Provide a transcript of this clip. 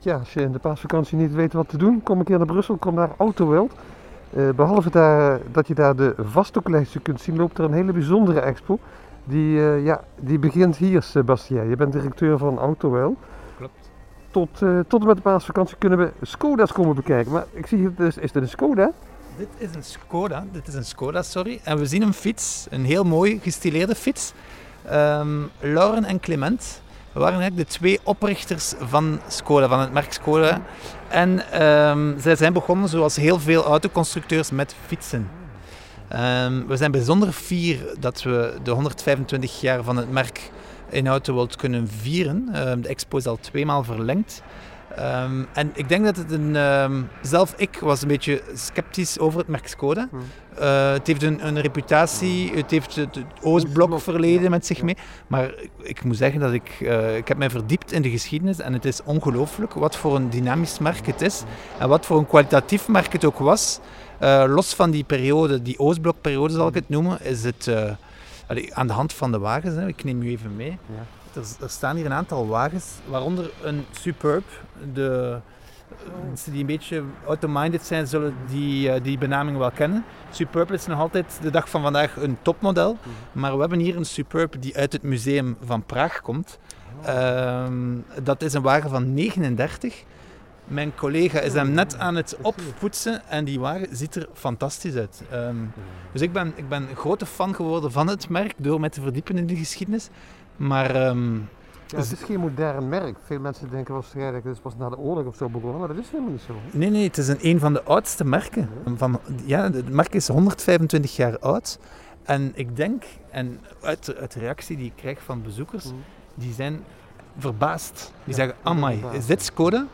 Ja, als je in de paasvakantie niet weet wat te doen, kom een keer naar Brussel, kom naar Autoweld. Uh, behalve daar, dat je daar de vastcollectie kunt zien, loopt er een hele bijzondere expo. Die, uh, ja, die begint hier, Sebastien. Je bent directeur van Autoweld. Klopt. Tot, uh, tot en met de paasvakantie kunnen we Skoda's komen bekijken. Maar ik zie dus, is dit een Skoda? Dit is een Skoda, dit is een Skoda, sorry. En we zien een fiets, een heel mooi gestileerde fiets. Um, Lauren en Clement waren eigenlijk de twee oprichters van Skoda, van het merk Skoda. En um, zij zijn begonnen, zoals heel veel autoconstructeurs, met fietsen. Um, we zijn bijzonder fier dat we de 125 jaar van het merk in Autoworld kunnen vieren. Um, de expo is al tweemaal verlengd. Um, en ik denk dat het een... Um, zelf ik was een beetje sceptisch over het merk Skoda. Hmm. Uh, het heeft een, een, reputatie, het heeft het, het Oostblok verleden met zich mee. Maar ik moet zeggen dat ik... Uh, ik heb mij verdiept in de geschiedenis en het is ongelooflijk wat voor een dynamisch merk het is. En wat voor een kwalitatief merk het ook was. Uh, los van die periode, die Oostblokperiode zal ik het noemen, is het... Allee, aan de hand van de wagens, hè, ik neem u even mee. Ja. Er, er, staan hier een aantal wagens, waaronder een Superb. De mensen die een beetje auto-minded zijn, zullen die, uh, die benaming wel kennen. Superb is nog altijd de dag van vandaag een topmodel. Mm. Maar we hebben hier een Superb die uit het museum van Praag komt. Oh. Uh, dat is een wagen van 39. Mijn collega is hem net aan het oppoetsen en die wagen ziet er fantastisch uit. Um, dus ik ben, ik ben een grote fan geworden van het merk door mij te verdiepen in de geschiedenis. Maar... Um, ja, het is geen modern merk. Veel mensen denken waarschijnlijk dat is pas na de oorlog of zo begonnen, maar dat is helemaal niet zo. Nee, nee, het is een, een van de oudste merken. Van, ja, het merk is 125 jaar oud. En ik denk, en uit, uit de reactie die ik krijg van bezoekers, mm. die zijn verbaasd. Die ja, zeggen, amai, is dit Skoda?